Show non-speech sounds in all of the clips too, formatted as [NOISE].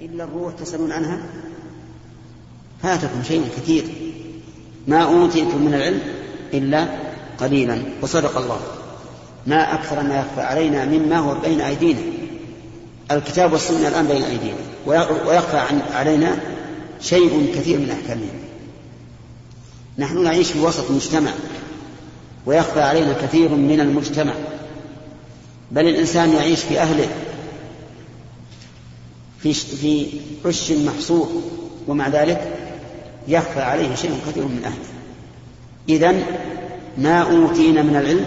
إلا الروح تسألون عنها؟ فاتكم شيء كثير. ما أوتيتم من العلم إلا قليلا. وصدق الله. ما أكثر ما يخفى علينا مما هو بين أيدينا. الكتاب والسنة الآن بين أيدينا. ويخفى علينا شيء كثير من أحكامهم نحن نعيش في وسط مجتمع. ويخفى علينا كثير من المجتمع. بل الإنسان يعيش في أهله. في في عش محصور ومع ذلك يخفى عليه شيء كثير من أهله. إذا ما أوتينا من العلم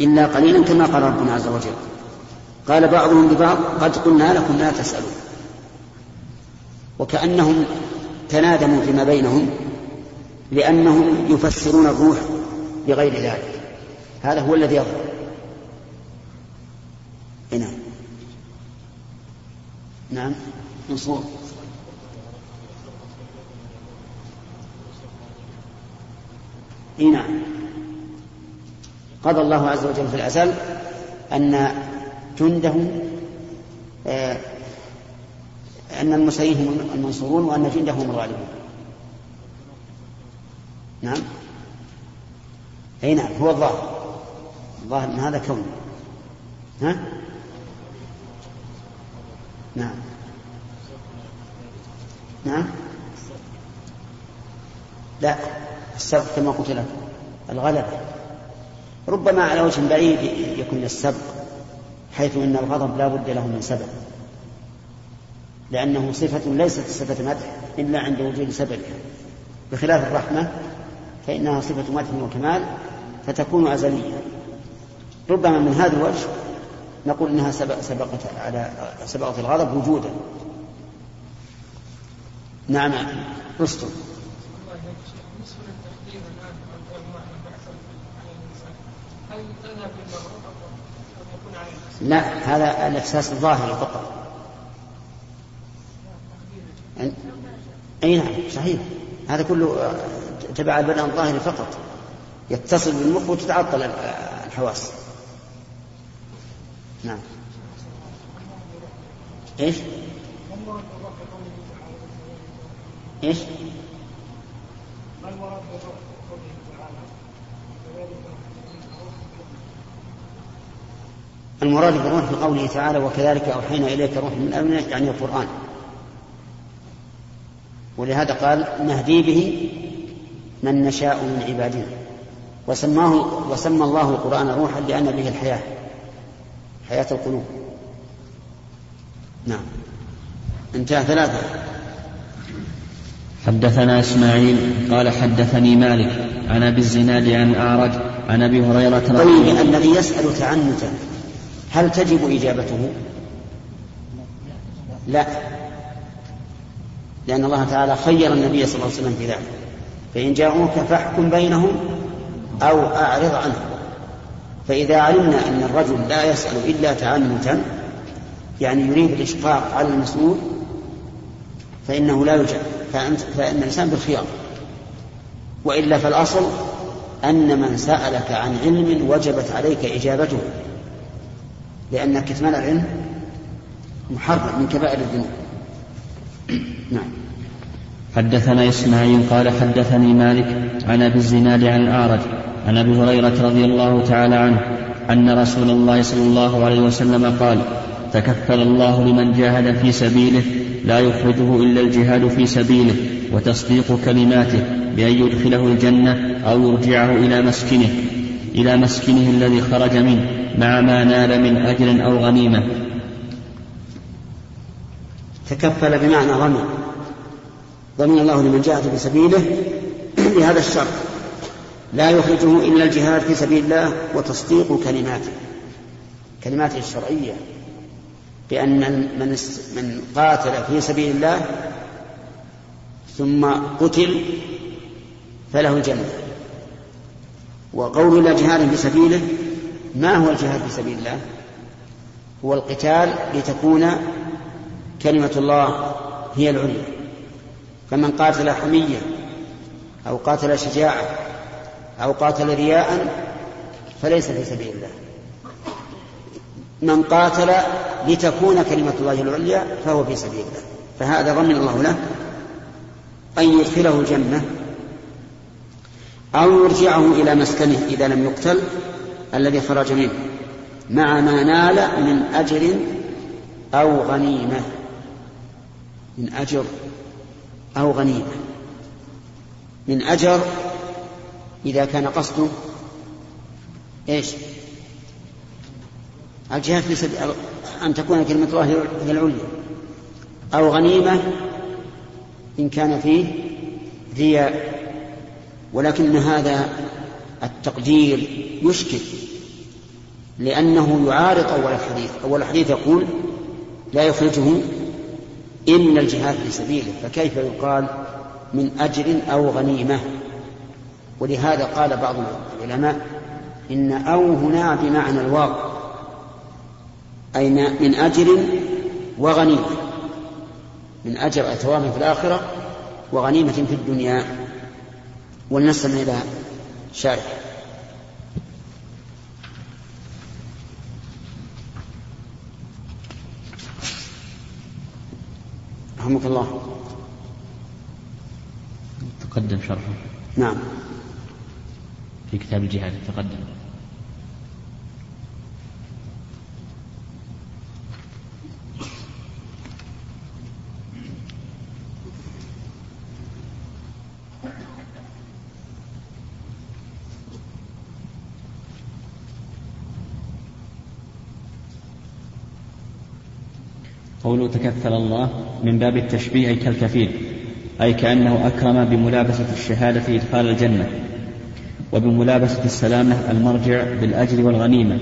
إلا قليلا كما قال ربنا عز وجل. قال بعضهم لبعض قد قلنا لكم لا تسألون وكأنهم تنادموا فيما بينهم لأنهم يفسرون الروح بغير ذلك. هذا هو الذي يظهر. نعم. نعم. منصور. إي نعم. قضى الله عز وجل في الأزل أن جنده آه أن المرسلين هم المنصورون وأن جنده هم الغالبون. نعم. إي نعم. هو الظاهر. الظاهر إن هذا كون. ها؟ نعم. نعم؟ لا السبق كما قلت لك الغلبة ربما على وجه بعيد يكون السبق حيث إن الغضب لا بد له من سبب. لأنه صفة ليست صفة مدح إلا عند وجود سببها بخلاف الرحمة فإنها صفة مدح وكمال فتكون أزلية. ربما من هذا الوجه نقول إنها سبقت على سبقت الغضب وجودا. نعم. رستم. لا هذا الإحساس الظاهري فقط. أي نعم صحيح. هذا كله تبع البدن الظاهري فقط. يتصل بالمخ وتتعطل الحواس. نعم إيش؟ إيش؟ المراد بالروح في قوله تعالى وكذلك أوحينا إليك روح من أمرنا يعني القرآن ولهذا قال نهدي به من نشاء من عبادنا وسماه وسمى الله القرآن روحا لأن به الحياة حياة القلوب. نعم. انتهى ثلاثة. حدثنا إسماعيل قال حدثني مالك عن أبي الزناد عن أعرج عن أبي هريرة طيب الذي يسأل تعنتا هل تجب إجابته؟ لا. لأن الله تعالى خير النبي صلى الله عليه وسلم في ذلك فإن جاءوك فاحكم بينهم أو أعرض عنهم. فإذا علمنا أن الرجل لا يسأل إلا تعنتا يعني يريد الإشقاق على المسؤول فإنه لا يجاب فإن الإنسان بالخيار. وإلا فالأصل أن من سألك عن علم وجبت عليك إجابته لأن كتمان العلم محرم من كبائر الذنوب. [CLEARS THROAT] نعم. حدثنا إسماعيل قال حدثني مالك عن أبي الزناد عن الأعرج عن أبي هريرة رضي الله تعالى عنه أن رسول الله صلى الله عليه وسلم قال تكفل الله لمن جاهد في سبيله لا يخرجه إلا الجهاد في سبيله وتصديق كلماته بأن يدخله الجنة أو يرجعه إلى مسكنه إلى مسكنه الذي خرج منه مع ما نال من أجر أو غنيمة. تكفل بمعنى ضمن ضمن الله لمن جاهد في سبيله [CLEARS THROAT] بهذا الشرط. لا يخرجه إلا الجهاد في سبيل الله وتصديق كلماته. كلماته الشرعية. بأن من من قاتل في سبيل الله ثم قتل فله الجنة. وقول لا جهاد في سبيله ما هو الجهاد في سبيل الله؟ هو القتال لتكون كلمة الله هي العليا. فمن قاتل حمية أو قاتل شجاعة أو قاتل رياء فليس في سبيل الله. من قاتل لتكون كلمة الله العليا فهو في سبيل الله. فهذا ضمن الله له أن يدخله الجنة أو يرجعه إلى مسكنه إذا لم يقتل الذي خرج منه مع ما نال من أجر أو غنيمة. من أجر أو غنيمة. من أجر إذا كان قصده إيش؟ الجهاد في سبيل أن تكون كلمة الله هي العليا. أو غنيمة إن كان فيه رياء ولكن هذا التقدير يشكل لأنه يعارض أول الحديث. أول الحديث يقول لا يخرجه إلا الجهاد في سبيله. فكيف يقال من أجر أو غنيمة؟ ولهذا قال بعض العلماء إن أو هنا بمعنى الواو أي من أجر وغنيمة من أجر ثواب في الآخرة وغنيمة في الدنيا. ولنستمع إلى شارح. رحمك الله. تقدم شرحه. نعم. في كتاب الجهاد تقدم. قوله تكفل الله من باب التشبيه كالكفيل أي كأنه أكرم بملابسة الشهادة إدخال الجنة. وبملابسة السلامة المرجع بالأجر والغنيمة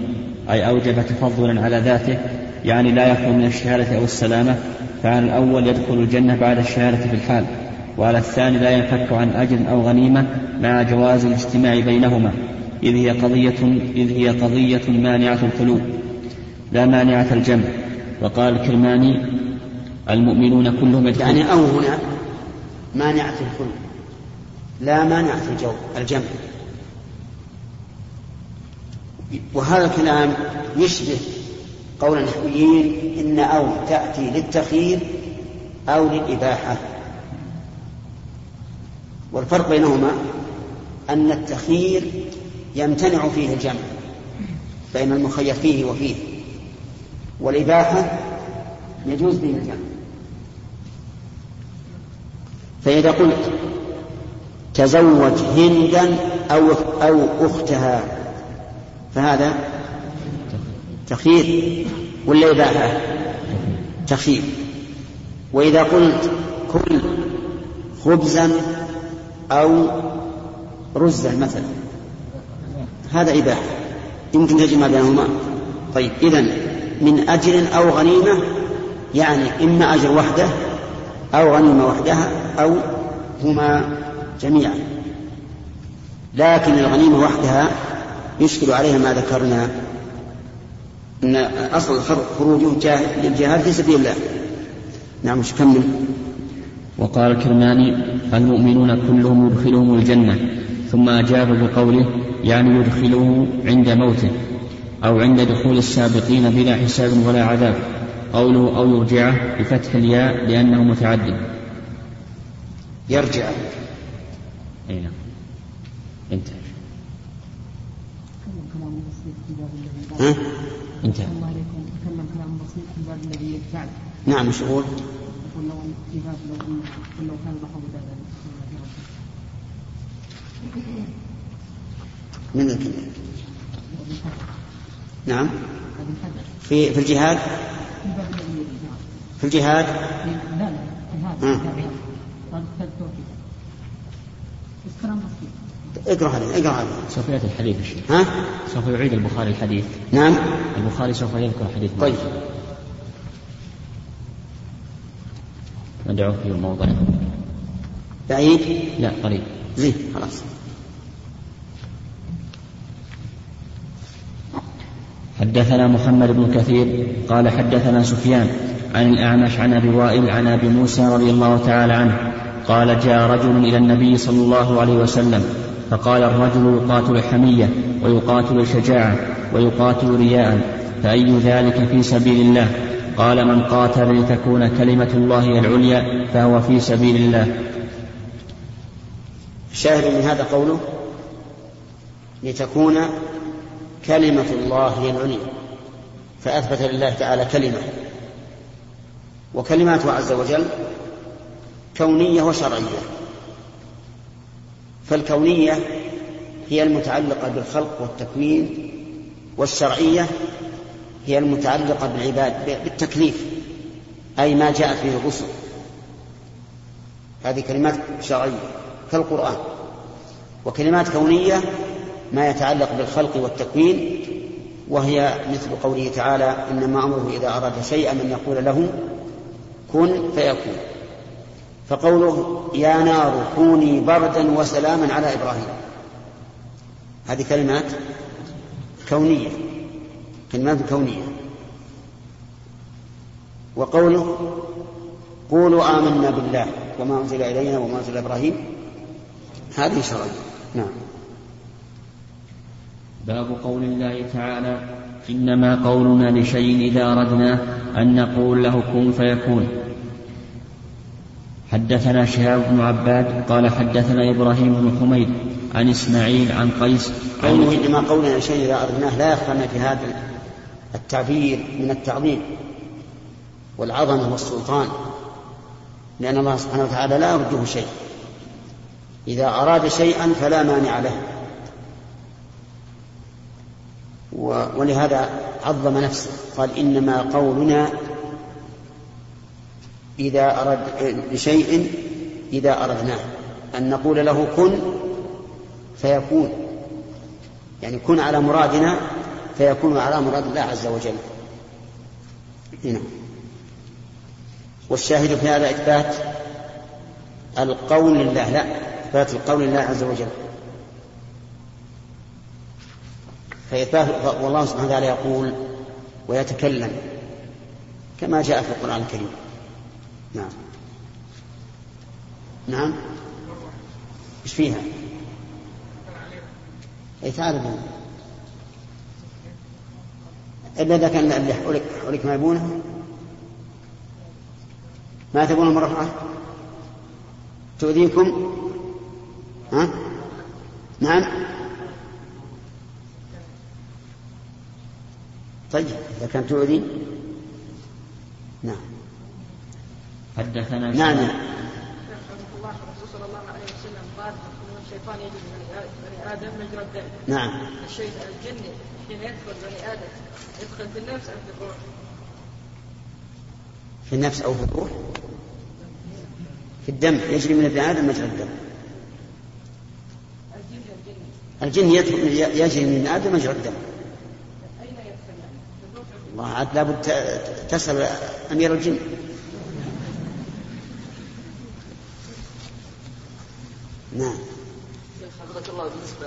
أي أوجب تفضلا على ذاته يعني لا يخلو من الشهادة أو السلامة فعلى الأول يدخل الجنة بعد الشهادة في الحال وعلى الثاني لا ينفك عن أجر أو غنيمة مع جواز الاجتماع بينهما إذ هي قضية إذ هي قضية مانعة القلوب لا مانعة الجمع. وقال الكرماني المؤمنون كلهم يدخلون يعني أو هنا مانعة الخلق لا مانعة الجو الجمع. وهذا الكلام يشبه قول النحويين إن أو تأتي للتخيير أو للإباحة. والفرق بينهما أن التخيير يمتنع فيه الجمع بين المخير فيه وفيه والإباحة يجوز به الجمع. فإذا قلت تزوج هندا أو أو أختها فهذا تخيير ولا إباحة؟ تخيير وإذا قلت كل خبزا أو رزا مثلا هذا إباحة. يمكن تجمع بينهما. طيب إذا من أجر أو غنيمة يعني إما أجر وحده أو غنيمة وحدها أو هما جميعا. لكن الغنيمة وحدها يشكل عليها ما ذكرنا. أن أصل خروجه للجهاد في سبيل الله. نعم مش كمل. وقال الكرماني المؤمنون كلهم يدخلهم الجنة ثم أجاب بقوله يعني يدخله عند موته أو عند دخول السابقين بلا حساب ولا عذاب قوله أو يرجعه بفتح الياء لأنه متعدد. يرجع. أي نعم. انتهى. ها؟ انتهى تكلم كلام بسيط في الباب الذي بعد نعم مش يقول؟ يقول لو في باب لو لو كان البحر من ذلك نعم. في في الجهاد؟ في الجهاد؟ لا لا اقرأ هذا اقرأ هذا. سوف يأتي الحديث الشيخ ها؟ سوف يعيد البخاري الحديث. نعم. البخاري سوف يذكر حديث طيب. ندعوه في موضع بعيد؟ لا قريب. زين خلاص. حدثنا محمد بن كثير قال حدثنا سفيان عن الأعمش عن أبي وائل عن أبي موسى رضي الله تعالى عنه قال جاء رجل إلى النبي صلى الله عليه وسلم فقال الرجل يقاتل حمية ويقاتل شجاعة ويقاتل رياء فأي ذلك في سبيل الله؟ قال من قاتل لتكون كلمة الله العليا فهو في سبيل الله. الشاهد من هذا قوله؟ لتكون كلمة الله هي العليا فأثبت لله تعالى كلمة. وكلماته عز وجل كونية وشرعية. فالكونية هي المتعلقة بالخلق والتكوين والشرعية هي المتعلقة بالعباد بالتكليف أي ما جاءت به الرسل. هذه كلمات شرعية كالقرآن. وكلمات كونية ما يتعلق بالخلق والتكوين وهي مثل قوله تعالى إنما أمره إذا أراد شيئا أن يقول له كن فيكون. فقوله يا نار كوني بردا وسلاما على إبراهيم. هذه كلمات كونية كلمات كونية. وقوله قولوا آمنا بالله وما أنزل إلينا وما أنزل إبراهيم. هذه شرعية. نعم. باب قول الله تعالى إنما قولنا لشيء إذا أردنا أن نقول له كن فيكون. حدثنا شهاب بن عباد قال حدثنا إبراهيم بن حميد عن إسماعيل عن قيس قوله إنما قولنا لشيء إذا أردناه لا يخفى في هذا التعبير من التعظيم والعظمة والسلطان لأن الله سبحانه وتعالى لا يرده شيء. إذا أراد شيئا فلا مانع له. ولهذا عظم نفسه قال إنما قولنا إذا أرد لشيء إذا أردناه. أن نقول له كن فيكون. يعني كن على مرادنا فيكون على مراد الله عز وجل. هنا. والشاهد في هذا إثبات القول لله. لا إثبات القول لله عز وجل. فإثبات والله سبحانه وتعالى يقول ويتكلم كما جاء في القرآن الكريم. نعم. نعم. إيش فيها؟ اي تعال إلا إذا كان اللي حولك حولك ما يبونه. ما تبون مرة تؤذيكم؟ ها؟ نعم. طيب إذا كان تؤذي. نعم. حدثنا نعم. نعم الشيطان يجري من بني آدم مجرى الدم نعم. الشيطان الجن حين يدخل بني آدم يدخل في النفس ام في الروح؟ في النفس أو في الروح؟ في الدم. يجري من ابن آدم مجرى الدم. الجن يدخل يجري من ابن آدم مجرى الدم. الله عاد لابد ت- تسأل أمير الجن. نعم. شيخ حفظك الله. بالنسبة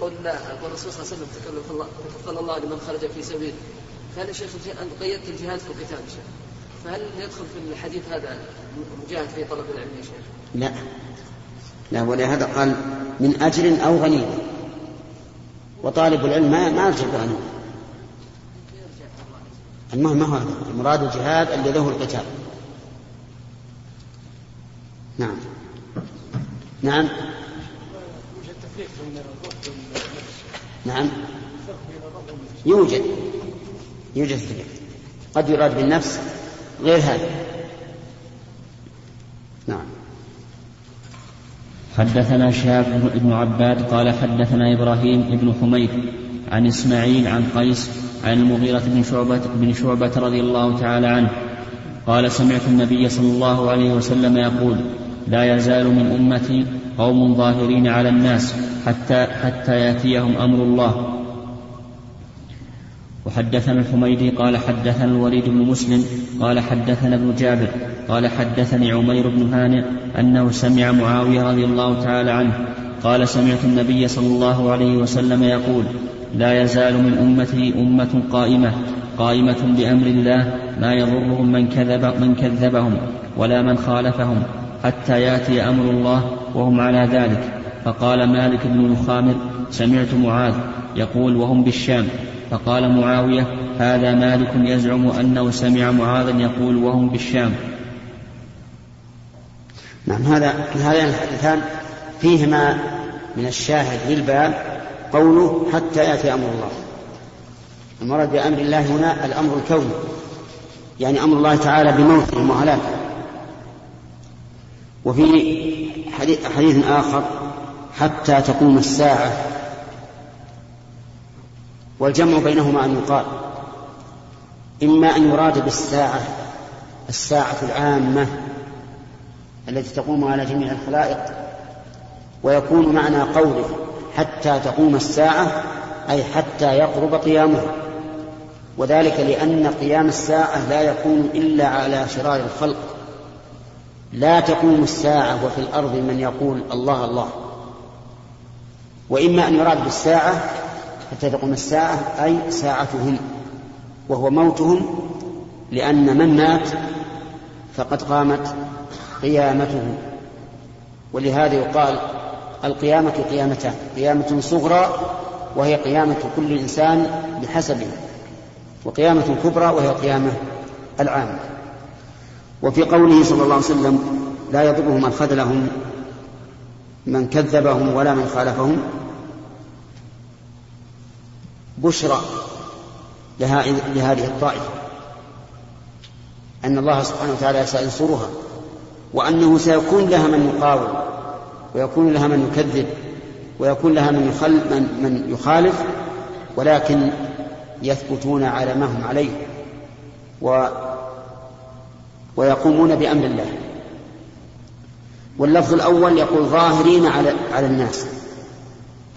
قول الله قول الرسول صلى الله عليه وسلم تكلم الله تكفل الله لمن خرج في سبيل. فهل يا شيخ انت قيدت الجهاد في القتال شيخ؟ فهل يدخل في الحديث هذا المجاهد في طلب العلم يا شيخ؟ لا. لا ولهذا قال من أجر أو غنيمة وطالب العلم ما ما يرجع بغنيمة المهم ما هو هذا؟ المراد الجهاد اللي له القتال. نعم. نعم. نعم. يوجد. يوجد تفريق قد يراد بالنفس غير هذا. نعم. حدثنا شهاب بن عباد قال حدثنا إبراهيم بن حميد عن إسماعيل عن قيس عن المغيرة بن شعبة بن شعبة رضي الله تعالى عنه قال سمعت النبي صلى الله عليه وسلم يقول لا يزال من أمتي قوم ظاهرين على الناس حتى حتى يأتيهم أمر الله. وحدثنا الحميدي قال حدثنا الوليد بن مسلم قال حدثنا ابن جابر قال حدثني عمير بن هانئ أنه سمع معاوية رضي الله تعالى عنه قال سمعت النبي صلى الله عليه وسلم يقول لا يزال من أمتي أمة قائمة قائمة بأمر الله لا يضرهم من كذب من كذبهم ولا من خالفهم حتى يأتي أمر الله وهم على ذلك. فقال مالك بن الخامر سمعت معاذ يقول وهم بالشام. فقال معاوية هذا مالك يزعم أنه سمع معاذا يقول وهم بالشام. نعم هذا هذان الحديثان فيهما من الشاهد للباب قوله حتى يأتي أمر الله. المراد بأمر الله هنا الأمر الكوني يعني أمر الله تعالى بموتهم وهلاكهم وفي حديث, آخر حتى تقوم الساعة والجمع بينهما أن يقال إما أن يراد بالساعة الساعة العامة التي تقوم على جميع الخلائق ويكون معنى قوله حتى تقوم الساعة أي حتى يقرب قيامها. وذلك لأن قيام الساعة لا يكون إلا على شرار الخلق. لا تقوم الساعة وفي الأرض من يقول الله الله. وإما أن يراد بالساعة حتى تقوم الساعة أي ساعتهم وهو موتهم لأن من مات فقد قامت قيامته. ولهذا يقال القيامة قيامتان قيامة صغرى وهي قيامة كل إنسان بحسبه وقيامة كبرى وهي القيامة العامة. وفي قوله صلى الله عليه وسلم لا يضرهم من خذلهم من كذبهم ولا من خالفهم. بشرى لهذه الطائفة أن الله سبحانه وتعالى سينصرها وأنه سيكون لها من يقاوم ويكون لها من يكذب ويكون لها من, من, من يخالف ولكن يثبتون على ما هم عليه. و ويقومون بأمر الله. واللفظ الأول يقول ظاهرين على, على الناس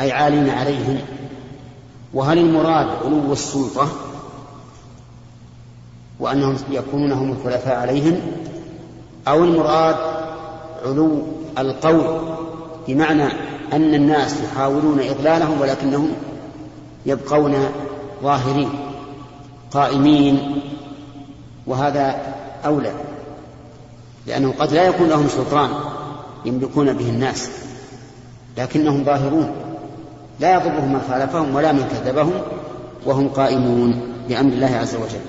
أي عالين عليهم. وهل المراد علو السلطة؟ وأنهم يكونون هم الخلفاء عليهم أو المراد علو القول بمعنى أن الناس يحاولون إضلالهم ولكنهم يبقون ظاهرين قائمين. وهذا أولى لأنه قد لا يكون لهم سلطان يملكون به الناس لكنهم ظاهرون لا يضرهم من خالفهم ولا من كذبهم وهم قائمون بأمر الله عز وجل.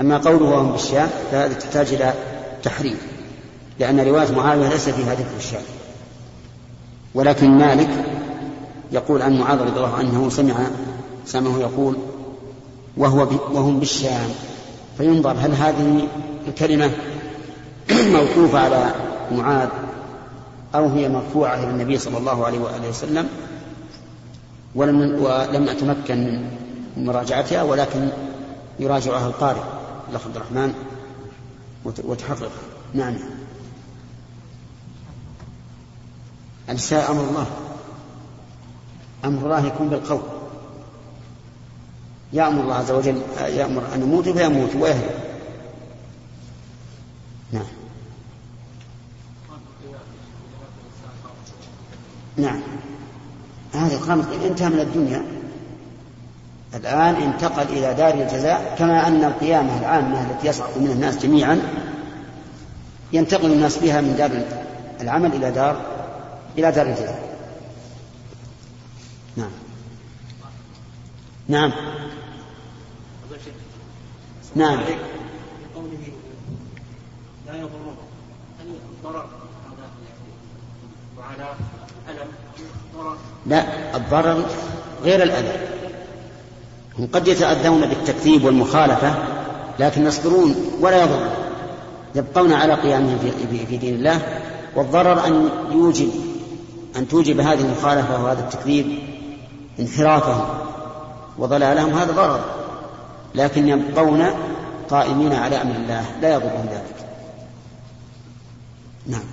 أما قوله وهم بالشام فهذا تحتاج إلى تحريف لأن رواية معاوية ليس فيها ذكر الشام ولكن مالك يقول عن معاذ رضي الله عنه سمع سمعه يقول وهو وهم بالشام. فينظر هل هذه الكلمة [CLEARS THROAT] موقوفة على معاذ أو هي مرفوعة إلى النبي صلى الله عليه وآله وسلم ولم ولم أتمكن من مراجعتها ولكن يراجعها القارئ. الأخ عبد الرحمن وتحقق. نعم. النساء أمر الله. أمر الله يكون بالقول. يأمر الله عز وجل يأمر أن نموت فيموت ويهلك. نعم. نعم. هذه قامة انتهى من الدنيا. الآن انتقل إلى دار الجزاء كما أن القيامة العامة التي يصعد منها الناس جميعا ينتقل الناس بها من دار العمل إلى دار إلى دار الجزاء نعم نعم. نعم. لا يضرهم الضرر وعلى ألم لا الضرر غير الأذى. هم قد يتأذون بالتكذيب والمخالفة لكن يصبرون ولا يضرون. يبقون على قيامهم في, في دين الله. والضرر أن يوجب أن توجب هذه المخالفة وهذا التكذيب انحرافهم. وضلالهم هذا ضرر. لكن يبقون قائمين على أمر الله لا يضرهم ذلك. نعم.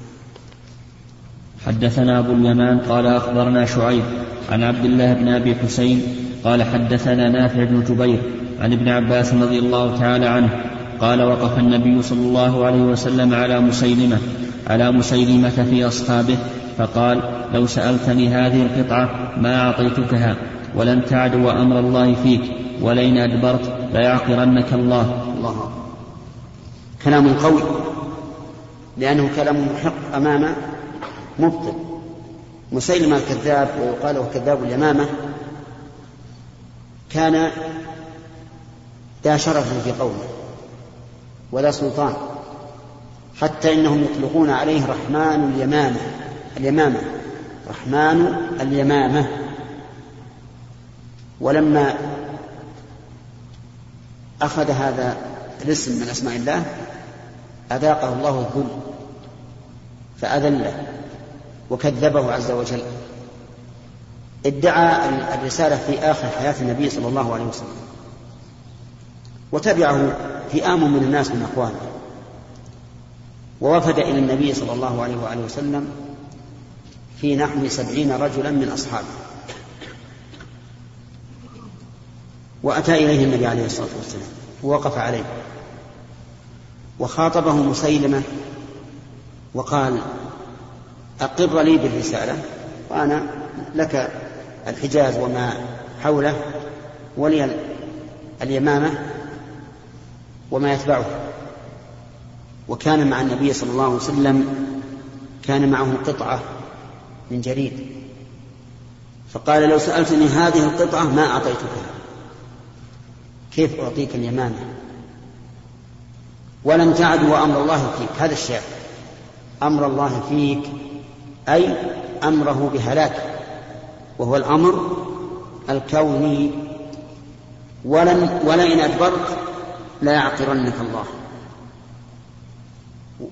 حدثنا أبو اليمان قال أخبرنا شعيب عن عبد الله بن أبي حسين قال حدثنا نافع بن جبير عن ابن عباس رضي الله تعالى عنه قال وقف النبي صلى الله عليه وسلم على مسيلمة على مسيلمة في أصحابه فقال لو سألتني هذه القطعة ما أعطيتكها؟ ولن تعدو أمر الله فيك ولئن أدبرت ليعقرنك الله. الله. كلام قوي لأنه كلام محق أمام مبطل. مسيلمة الكذاب ويقال كذاب اليمامة كان ذا شرف في قومه ولا سلطان حتى إنهم يطلقون عليه رحمن اليمامة اليمامة رحمن اليمامة. ولما أخذ هذا الاسم من أسماء الله أذاقه الله الذل فأذله وكذبه عز وجل. ادعى الرسالة في آخر حياة النبي صلى الله عليه وسلم. وتبعه فئام من الناس من أخوانه. ووفد إلى النبي صلى الله عليه وآله وسلم في نحو سبعين رجلا من أصحابه. وأتى إليه النبي عليه الصلاة والسلام ووقف عليه. وخاطبه مسيلمة وقال أقر لي بالرسالة وأنا لك الحجاز وما حوله ولي اليمامة وما يتبعه. وكان مع النبي صلى الله عليه وسلم كان معه قطعة من جريد. فقال لو سألتني هذه القطعة ما أعطيتكها كيف أعطيك اليمامة ولم تعد وأمر الله فيك. هذا الشعر أمر الله فيك أي أمره بهلاك وهو الأمر الكوني. ولن ولئن أدبرت لا يعقرنك الله.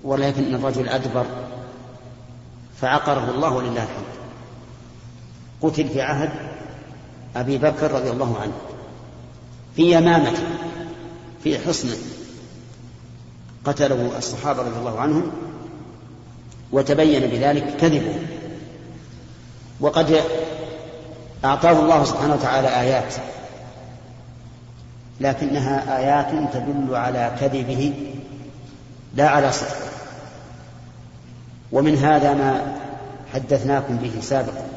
ولكن الرجل أدبر فعقره الله ولله الحمد. قتل في عهد أبي بكر رضي الله عنه. في يمامة في حصن قتله الصحابة رضي الله عنهم وتبين بذلك كذبه. وقد أعطاه الله سبحانه وتعالى آيات لكنها آيات تدل على كذبه لا على صدقه ومن هذا ما حدثناكم به سابقا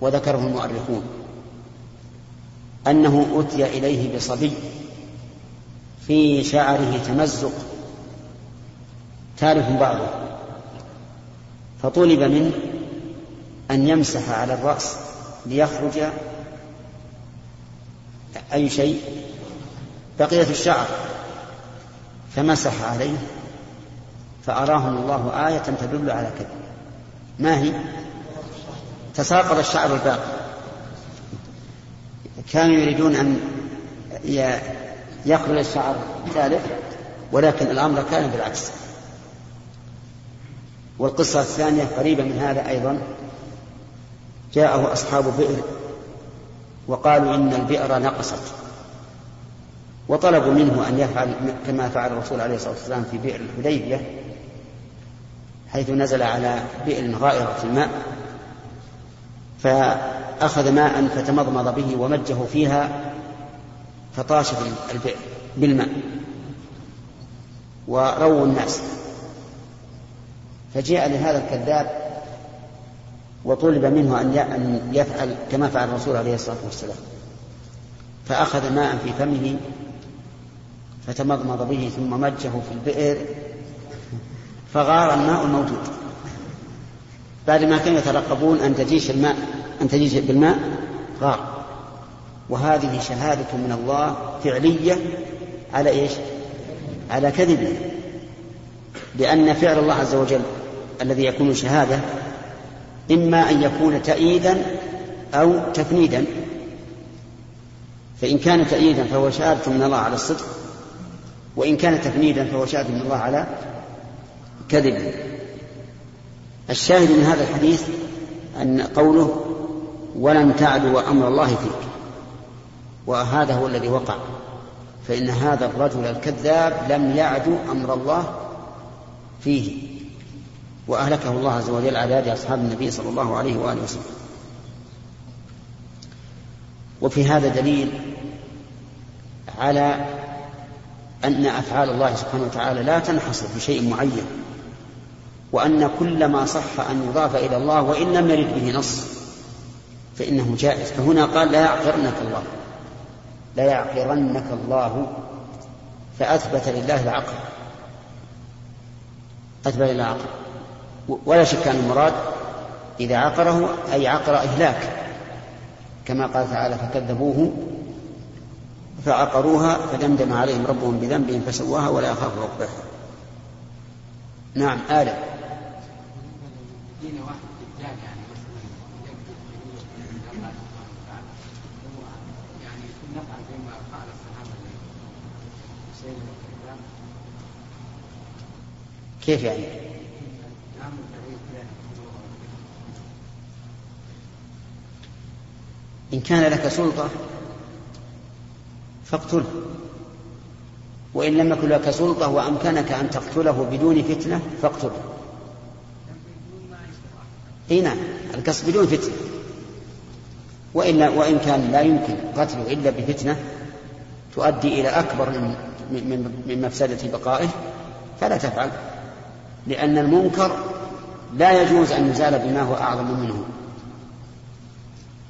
وذكره المؤرخون. أنه أتي إليه بصبي في شعره تمزق. تارف بعضه. فطلب منه أن يمسح على الرأس ليخرج أي شيء بقية الشعر. فمسح عليه فأراهم الله آية تدل على كذا. ما هي؟ تساقط الشعر الباقي. كانوا يريدون أن يخرج الشعر الثالث ولكن الأمر كان بالعكس. والقصة الثانية قريبة من هذا أيضا. جاءه أصحاب بئر وقالوا إن البئر نقصت. وطلبوا منه أن يفعل كما فعل الرسول عليه الصلاة والسلام في بئر الحديبية حيث نزل على بئر غائرة الماء. فأخذ ماء فتمضمض به ومجه فيها فطاش البئر بالماء ورووا الناس. فجاء لهذا الكذاب وطلب منه أن يفعل كما فعل الرسول عليه الصلاة والسلام. فأخذ ماء في فمه فتمضمض به ثم مجه في البئر فغار الماء الموجود. بعد ما كانوا يترقبون أن تجيش الماء أن تجيش بالماء غار. وهذه شهادة من الله فعلية على إيش؟ على كذبه. لأن فعل الله عز وجل الذي يكون شهادة إما أن يكون تأييدا أو تفنيدا. فإن كان تأييدا فهو شهادة من الله على الصدق وإن كان تفنيدا فهو شاهد من الله على كذب الشاهد من هذا الحديث أن قوله ولن تعدو أمر الله فيك وهذا هو الذي وقع فإن هذا الرجل الكذاب لم يعدو أمر الله فيه وأهلكه الله عز وجل على يد أصحاب النبي صلى الله عليه وآله وسلم. وفي هذا دليل على أن أفعال الله سبحانه وتعالى لا تنحصر في شيء معين. وأن كل ما صح أن يضاف إلى الله وإن لم يرد به نص فإنه جائز. فهنا قال لا يعقرنك الله لا يعقرنك الله فأثبت لله العقل أتبع إلى عقر ولا شك أن المراد إذا عقره أي عقر إهلاك كما قال تعالى فكذبوه فعقروها فدمدم عليهم ربهم بذنبهم فسواها ولا يخاف عقباها. نعم آدم كيف يعني؟ إن كان لك سلطة فاقتله. وإن لم يكن لك سلطة وأمكنك أن تقتله بدون فتنة فاقتله. أي نعم القصد بدون فتنة وإلا وإن كان لا يمكن قتله إلا بفتنة تؤدي إلى أكبر من من, من مفسدة بقائه فلا تفعل لأن المنكر لا يجوز أن يزال بما هو أعظم منه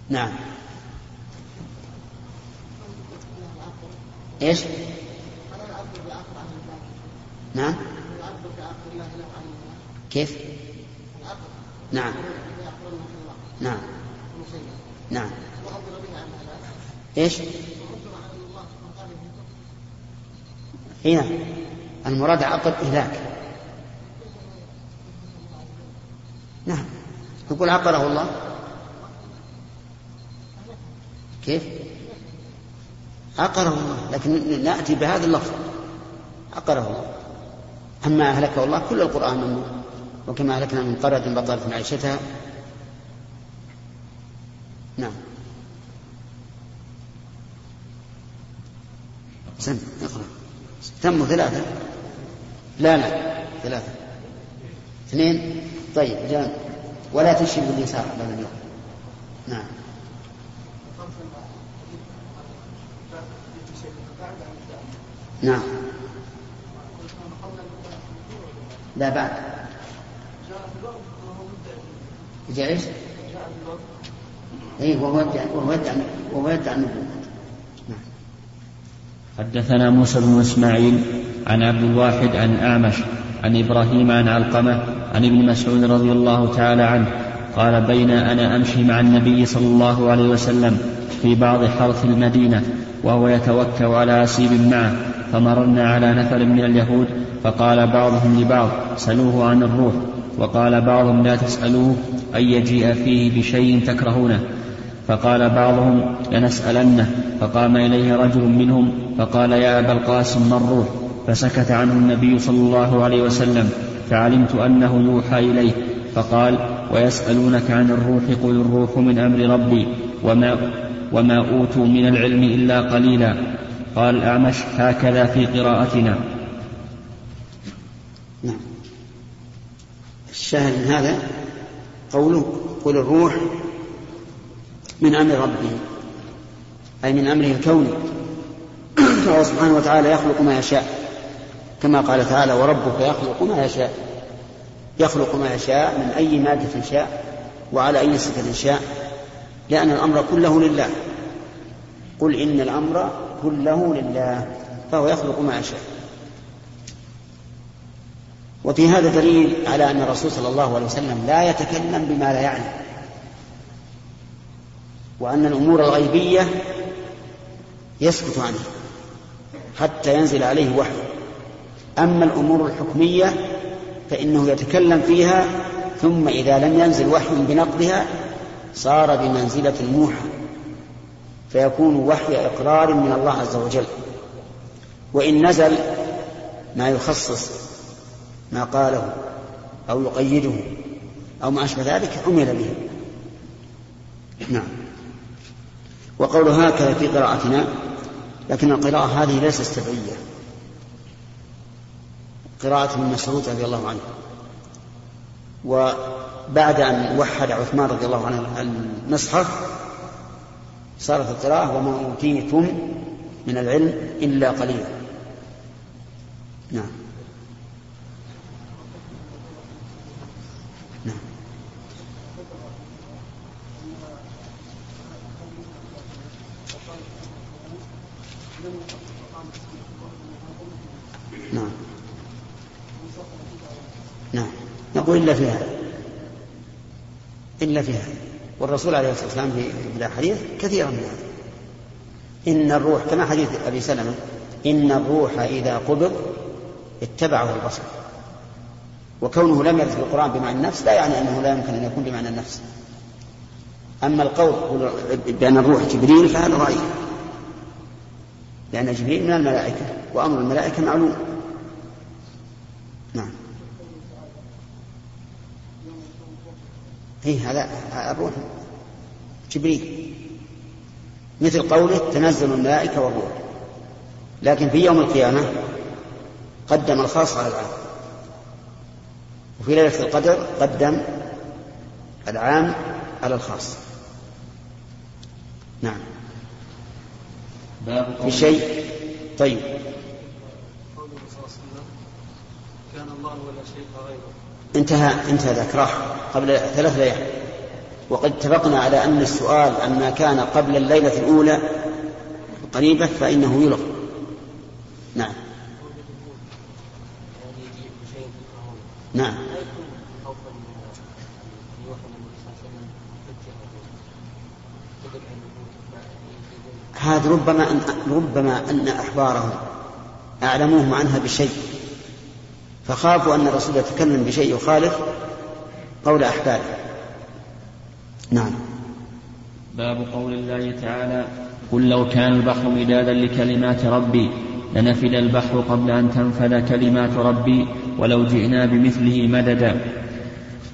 نعم إيش؟ نعم كيف؟ نعم. نعم. نعم. إيش؟ هنا. المراد عقد إهلاك. نعم. يقول عقره الله. كيف؟ عقره الله. لكن نأتي بهذا اللفظ. عقره الله. أما أهلكه الله كل القرآن ممنوع. وكما أهلكنا من قرية بطلت معيشتها. نعم. سم اقرأ. تموا ثلاثة. لا لا ثلاثة. اثنين. طيب جان. ولا تشي باليسار بعد اليوم. نعم. نعم. لا بعد. جاء إيش؟ اي وهو يدعي وهو يدعي وهو يدعي نعم حدثنا موسى بن إسماعيل عن عبد الواحد عن أعمش عن إبراهيم عن علقمة عن ابن مسعود رضي الله تعالى عنه قال بين أنا أمشي مع النبي صلى الله عليه وسلم في بعض حرث المدينة وهو يتوكأ على أسيب معه فمررنا على نفر من اليهود فقال بعضهم لبعض سلوه عن الروح وقال بعضهم لا تسألوه أن يجيء فيه بشيء تكرهونه. فقال بعضهم لنسألنه. فقام إليه رجل منهم فقال يا أبا القاسم ما الروح فسكت عنه النبي صلى الله عليه وسلم فعلمت أنه يوحى إليه. فقال ويسألونك عن الروح قل الروح من أمر ربي وما, وما أوتوا من العلم إلا قليلا. قال الأعمش هكذا في قراءتنا. الشاهد من هذا قوله قل الروح من أمر ربه أي من أمره الكوني. [CLEARS THROAT] فهو سبحانه وتعالى يخلق ما يشاء كما قال تعالى وربك يخلق ما يشاء. يخلق ما يشاء من أي مادة شاء وعلى أي صفة شاء لأن الأمر كله لله. قل إن الأمر كله لله فهو يخلق ما يشاء. وفي هذا دليل على أن الرسول صلى الله عليه وسلم لا يتكلم بما لا يعلم. وأن الأمور الغيبية يسكت عنها حتى ينزل عليه وحي. أما الأمور الحكمية فإنه يتكلم فيها ثم إذا لم ينزل وحي بنقضها صار بمنزلة الموحى فيكون وحي إقرار من الله عز وجل. وإن نزل ما يخصص ما قاله أو يقيده أو ما أشبه ذلك عمل به. نعم. وقول هكذا في قراءتنا لكن القراءة هذه ليست سبعية قراءة من مسعود رضي الله عنه. وبعد أن وحد عثمان رضي الله عنه المصحف صارت القراءة وما أوتيتم من العلم إلا قليلا. نعم نعم نقول إلا في هذا. إلا في هذا. والرسول عليه الصلاة والسلام في الأحاديث كثيرا من هذا. إن الروح كما حديث أبي سلمة إن الروح إذا قبض اتبعه البصر. وكونه لم يرد في القرآن بمعنى النفس لا يعني أنه لا يمكن أن يكون بمعنى النفس. أما القول بأن الروح جبريل فهذا ضعيف لأن جبريل من الملائكة وأمر الملائكة معلوم نعم إيه هذا الروح. جبريل. مثل قوله تنزل الملائكة والروح. لكن في يوم القيامة قدم الخاص على العام. وفي ليلة القدر قدم العام على الخاص. نعم. باب في شيء؟ طيب. قوله صلى الله عليه وسلم كان الله ولا شيء غيره. انتهى انتهى ذاك راح قبل ثلاث ليال. وقد اتفقنا على أن السؤال عما كان قبل الليلة الأولى قريبة فإنه يلغى. نعم. نعم. هذا ربما أن ربما أن أحبارهم أعلموهم عنها بشيء. فخافوا أن الرسول يتكلم بشيء يخالف قول أحباره نعم. باب قول الله تعالى قل لو كان البحر مدادا لكلمات ربي لنفد البحر قبل أن تنفذ كلمات ربي ولو جئنا بمثله مددا.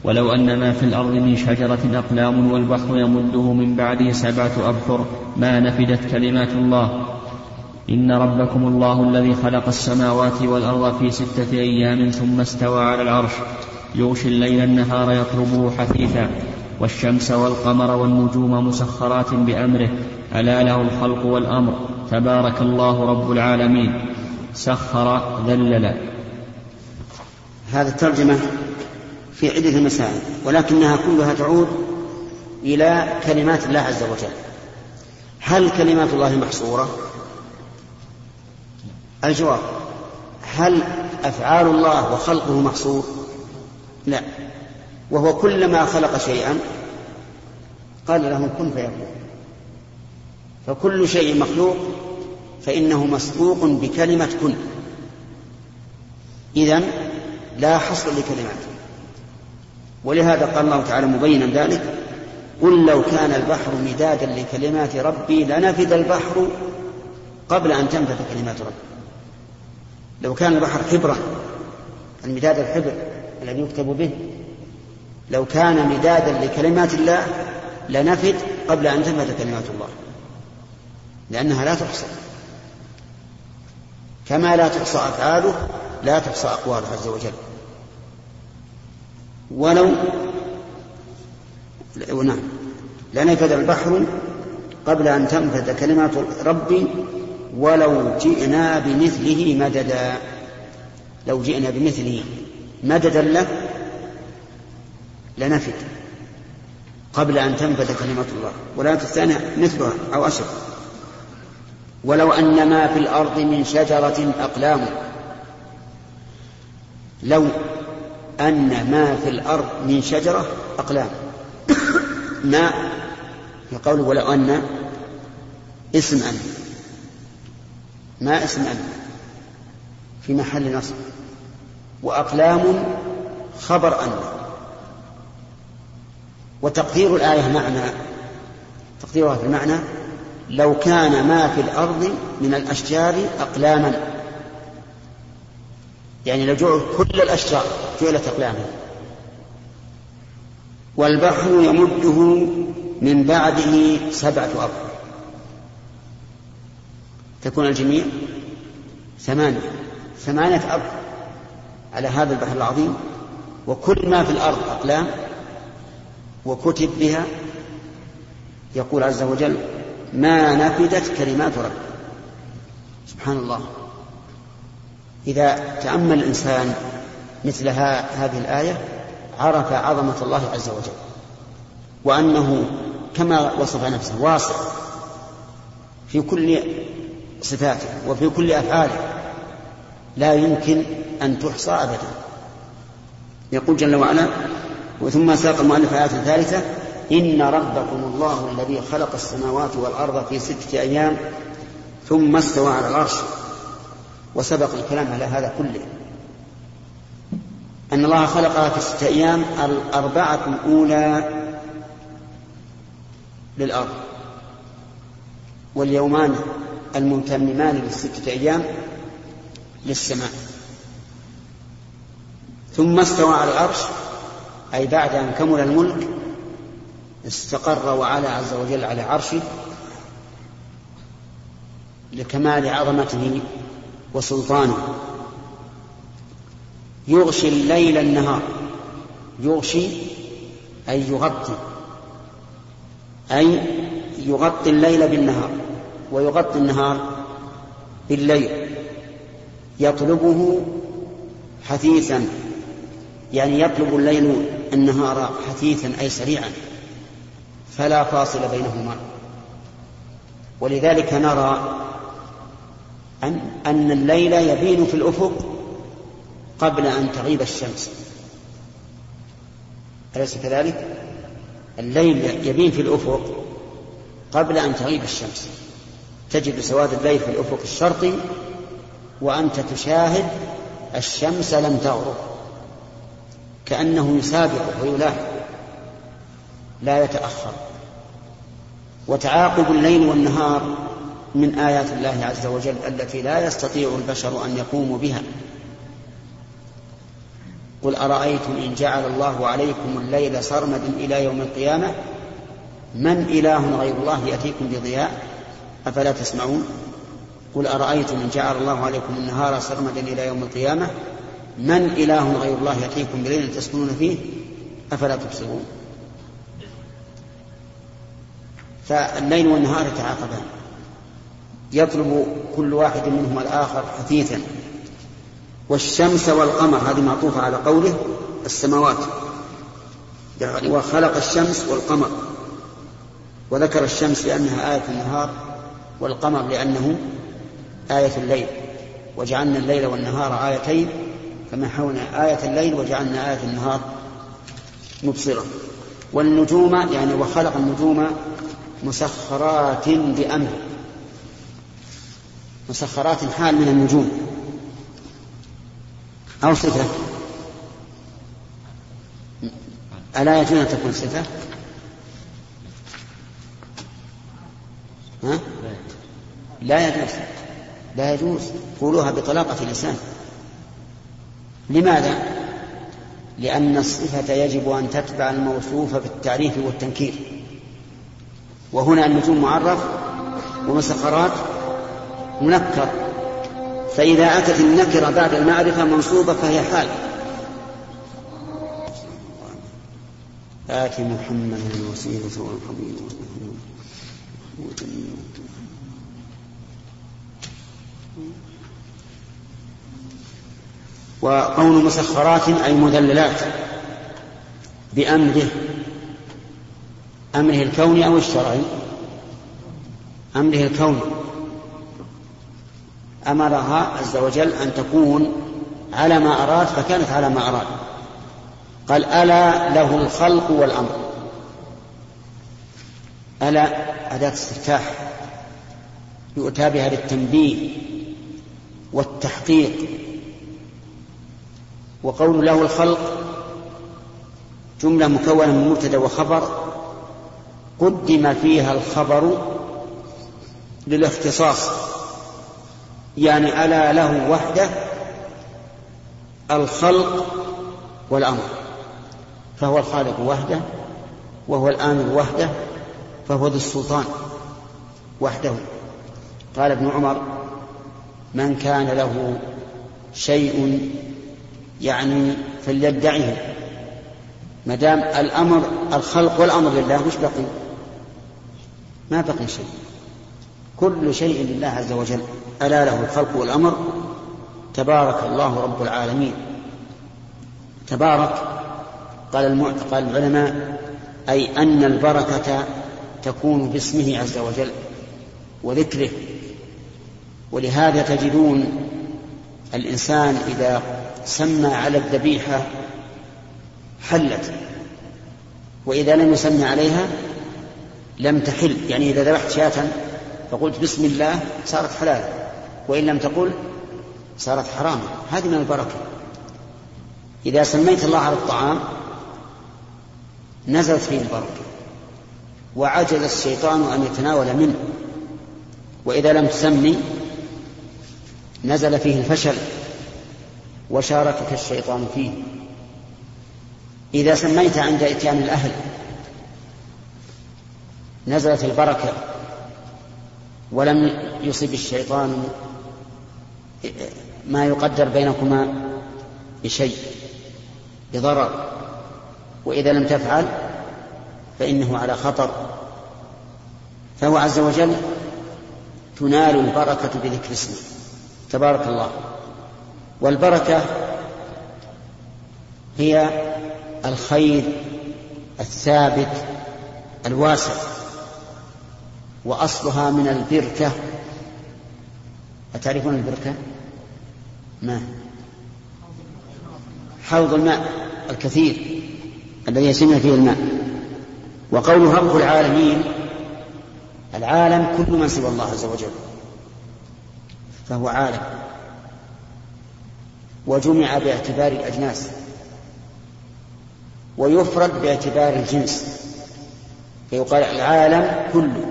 ولو أن ما في الأرض من شجرة أقلام والبحر يمده من بعده سبعة أبحر ما نفدت كلمات الله إن ربكم الله الذي خلق السماوات والأرض في ستة أيام ثم استوى على العرش. يغشي الليل النهار يطلبه حثيثا. والشمس والقمر والنجوم مسخرات بأمره. ألا له الخلق والأمر. تبارك الله رب العالمين. سخر ذلل. هذه الترجمة في عدة مسائل ولكنها كلها تعود إلى كلمات الله عز وجل. هل كلمات الله محصورة؟ الجواب هل أفعال الله وخلقه محصور؟ لا وهو كلما خلق شيئا قال له كن فيكون. فكل شيء مخلوق فإنه مسبوق بكلمة كن. إذن لا حصر لكلماته ولهذا قال الله تعالى مبينا ذلك قل لو كان البحر مدادا لكلمات ربي لنفد البحر قبل أن تنفذ كلمات ربي. لو كان البحر حبرا المداد الحبر الذي يكتب به لو كان مدادا لكلمات الله لنفد قبل أن تنفذ كلمات الله. لأنها لا تحصى. كما لا تحصى أفعاله لا تحصى أقواله عز وجل. ولو نعم لنفذ البحر قبل أن تنفذ كلمات ربي ولو جئنا بمثله مددا. لو جئنا بمثله مددا له لنفد قبل أن تنفذ كلمة الله ولا الثانية مثلها أو أشد ولو أن ما في الأرض من شجرة أقلام. لو أن ما في الأرض من شجرة أقلام. ما في ولو أن اسم أن. ما اسم أن في محل نصب. وأقلام خبر أن. وتقدير الآية معنى. تقديرها في المعنى. لو كان ما في الأرض من الأشجار أقلاما. يعني لو جعل كل الأشجار جعلت أقلاما. والبحر يمده من بعده سبعة أبحر تكون الجميع ثمانية. ثمانية أبحر على هذا البحر العظيم وكل ما في الأرض أقلام وكتب بها يقول عز وجل ما نفدت كلمات ربي. سبحان الله. إذا تأمل الإنسان مثل هذه الآية عرف عظمة الله عز وجل وأنه كما وصف نفسه واصف في كل صفاته وفي كل أفعاله. لا يمكن أن تحصى أبدا. يقول جل وعلا وثم ساق المؤلف آية ثالثة إن ربكم الله الذي خلق السماوات والأرض في ستة أيام ثم استوى على العرش. وسبق الكلام على هذا كله. أن الله خلقها في ستة أيام الأربعة الأولى للأرض واليومان المتممان للستة أيام للسماء. ثم استوى على العرش أي بعد أن كمل الملك استقر وعلى عز وجل على عرشه لكمال عظمته وسلطانه. يغشي الليل النهار يغشي أي يغطي أي يغطي الليل بالنهار. ويغطي النهار بالليل يطلبه حثيثا يعني يطلب الليل النهار حثيثا أي سريعا فلا فاصل بينهما. ولذلك نرى أن, أن الليل يبين في الأفق قبل أن تغيب الشمس. أليس كذلك؟ الليل يبين في الأفق قبل أن تغيب الشمس. تجد سواد الليل في الأفق الشرقي وأنت تشاهد الشمس لم تغرب كأنه يسابق ويلاحق لا يتأخر. وتعاقب الليل والنهار من آيات الله عز وجل التي لا يستطيع البشر أن يقوموا بها. قل أرأيتم إن جعل الله عليكم الليل سرمدا إلى يوم القيامة؟ من إله غير الله يأتيكم بضياء؟ أفلا تسمعون؟ قل أرأيتم إن جعل الله عليكم النهار سرمدا إلى يوم القيامة؟ من إله غير الله يأتيكم بليل تسكنون فيه؟ أفلا تبصرون؟ فالليل والنهار يتعاقبان يطلب كل واحد منهما الآخر حثيثا. والشمس والقمر هذه معطوفة على قوله السماوات. يعني وخلق الشمس والقمر. وذكر الشمس لأنها آية النهار. والقمر لأنه آية الليل وجعلنا الليل والنهار آيتين فمحونا آية الليل وجعلنا آية النهار مبصرة. والنجوم يعني وخلق النجوم مسخرات بأمره مسخرات حال من النجوم. أو صفة. ألا يجوز أن تكون صفة؟ ها؟ لا يجوز لا يجوز قولوها بطلاقة اللسان لماذا؟ لأن الصفة يجب أن تتبع الموصوف في التعريف والتنكير وهنا النجوم معرف ومسخرات منكر فإذا أتت النكرة بعد المعرفة منصوبة فهي حال آت محمد الوسيلة والفضيلة وقول مسخرات أي مذللات بأمره أمره الكوني أو الشرعي أمره الكوني أمرها عز وجل أن تكون على ما أراد فكانت على ما أراد. قال ألا له الخلق والأمر. ألا أداة استفتاح. يؤتى بها للتنبيه والتحقيق. وقول له الخلق جملة مكونة من مبتدأ وخبر قدم فيها الخبر للاختصاص. يعني ألا له وحده الخلق والأمر. فهو الخالق وحده وهو الآمر وحده فهو ذو السلطان وحده. قال ابن عمر من كان له شيء يعني فليدعه ما دام الأمر الخلق والأمر لله مش بقي. ما بقي شيء. كل شيء لله عز وجل. ألا له الخلق والأمر؟ تبارك الله رب العالمين. تبارك قال قال العلماء أي أن البركة تكون باسمه عز وجل وذكره. ولهذا تجدون الإنسان إذا سمى على الذبيحة حلت وإذا لم يسمي عليها لم تحل. يعني إذا ذبحت شاة فقلت بسم الله صارت حلالا وإن لم تقل صارت حراما هذه من البركة. إذا سميت الله على الطعام نزلت فيه البركة وعجز الشيطان أن يتناول منه وإذا لم تسمي نزل فيه الفشل وشاركك الشيطان فيه. إذا سميت عند إتيان الأهل نزلت البركة ولم يصب الشيطان ما يقدر بينكما بشيء بضرر. وإذا لم تفعل فإنه على خطر. فهو عز وجل تنال البركة بذكر اسمه. تبارك الله. والبركة هي الخير الثابت الواسع وأصلها من البركة. أتعرفون البركة؟ ما؟ حوض الماء الكثير الذي يسمى فيه الماء. وقوله رب العالمين العالم كل من سوى الله عز وجل. فهو عالم وجمع باعتبار الأجناس ويفرد باعتبار الجنس فيقال العالم كله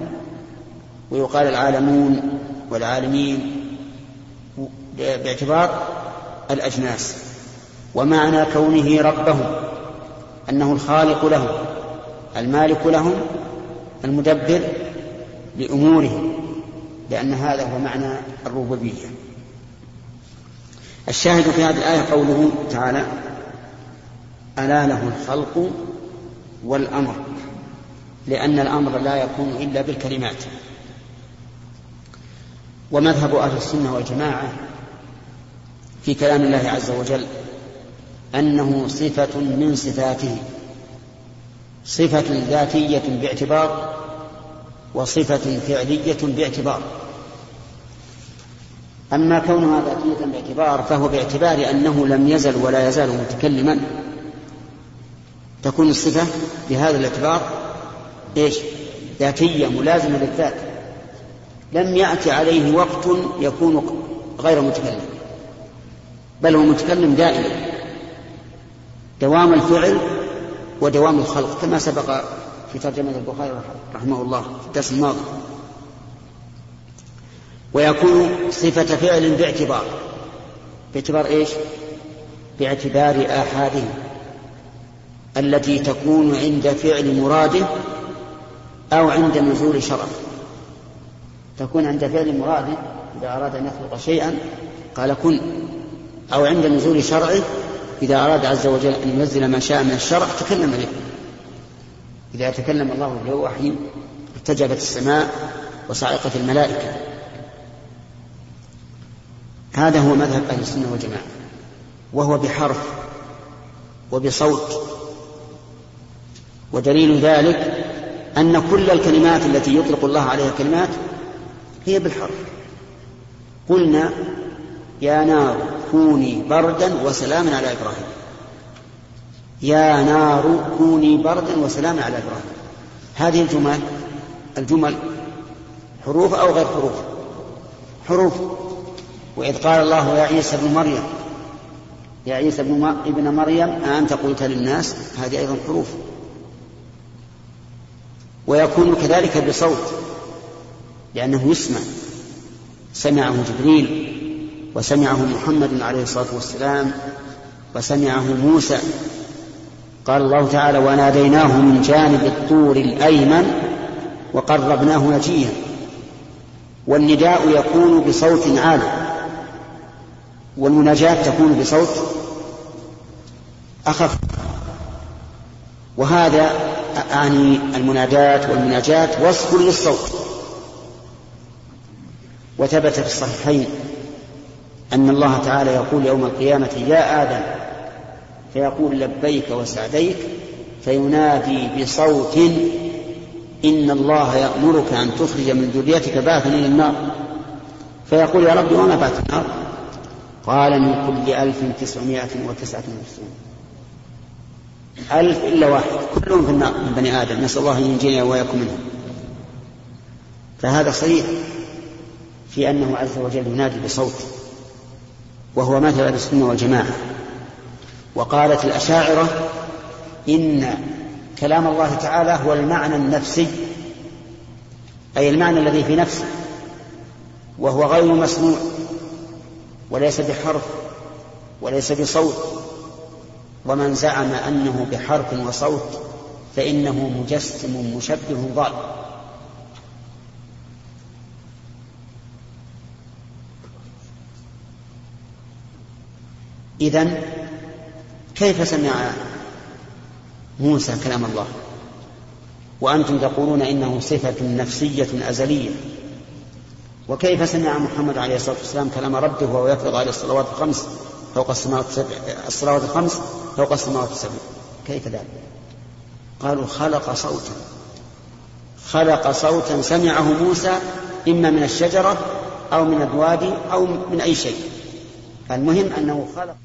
ويقال العالمون والعالمين باعتبار الأجناس ومعنى كونه ربهم أنه الخالق لهم المالك لهم المدبر لأمورهم لأن هذا هو معنى الربوبية. الشاهد في هذه الآية قوله تعالى ألا له الخلق والأمر لأن الأمر لا يكون إلا بالكلمات. ومذهب أهل السنة والجماعة في كلام الله عز وجل أنه صفة من صفاته صفة ذاتية باعتبار وصفة فعلية باعتبار. أما كونها ذاتية باعتبار فهو باعتبار أنه لم يزل ولا يزال متكلما. تكون الصفة بهذا الاعتبار إيش؟ ذاتية ملازمة للذات. لم يأتي عليه وقت يكون غير متكلم بل هو متكلم دائما. دوام الفعل ودوام الخلق كما سبق في ترجمة البخاري رحمه الله. في الدرس الماضي. ويكون صفة فعل باعتبار. باعتبار إيش؟ باعتبار آحاده. التي تكون عند فعل مراده أو عند نزول شرع تكون عند فعل مراده إذا أراد أن يخلق شيئا قال كن. أو عند نزول شرعه إذا أراد عز وجل أن ينزل ما شاء من الشرع تكلم به إذا تكلم الله بالوحي ارتجفت السماء وصعقت الملائكة. هذا هو مذهب أهل السنة والجماعة وهو بحرف وبصوت. ودليل ذلك أن كل الكلمات التي يطلق الله عليها كلمات هي بالحرف. قلنا يا نار كوني بردا وسلاما على إبراهيم. يا نار كوني بردا وسلاما على إبراهيم. هذه الجمل الجمل حروف أو غير حروف؟ حروف. وإذ قال الله يا عيسى ابن مريم يا عيسى ابن مريم أأنت قلت للناس؟ هذه أيضا حروف. ويكون كذلك بصوت لأنه يسمع. سمعه جبريل وسمعه محمد عليه الصلاة والسلام وسمعه موسى قال الله تعالى وناديناه من جانب الطور الأيمن وقربناه نجيا. والنداء يكون بصوت عالي والمناجاة تكون بصوت أخف. وهذا أعني المنادات والمناجات وصف للصوت. وثبت في الصحيحين أن الله تعالى يقول يوم القيامة يا آدم فيقول لبيك وسعديك فينادي بصوت إن الله يأمرك أن تخرج من ذريتك باثا إلى النار. فيقول يا رب وما بات النار؟ قال من كل ألف تسعمائة وتسعة وتسعين ألف إلا واحد كلهم في النار من بني آدم. نسأل الله أن ينجينا وإياكم منهم. فهذا صريح في أنه عز وجل ينادي بصوت وهو مذهب السنة والجماعة. وقالت الأشاعرة إن كلام الله تعالى هو المعنى النفسي أي المعنى الذي في نفسه وهو غير مسموع وليس بحرف وليس بصوت ومن زعم أنه بحرف وصوت فإنه مجسم مشبه ضال. إذن كيف سمع موسى كلام الله؟ وأنتم تقولون إنه صفة نفسية أزلية. وكيف سمع محمد عليه الصلاة والسلام كلام ربه وهو يفرض عليه الصلوات الخمس فوق السماوات السبع الصلوات الخمس فوق السماوات السبع؟ كيف ذلك؟ قالوا خلق صوتا. خلق صوتا سمعه موسى إما من الشجرة أو من الوادي أو من أي شيء. المهم أنه خلق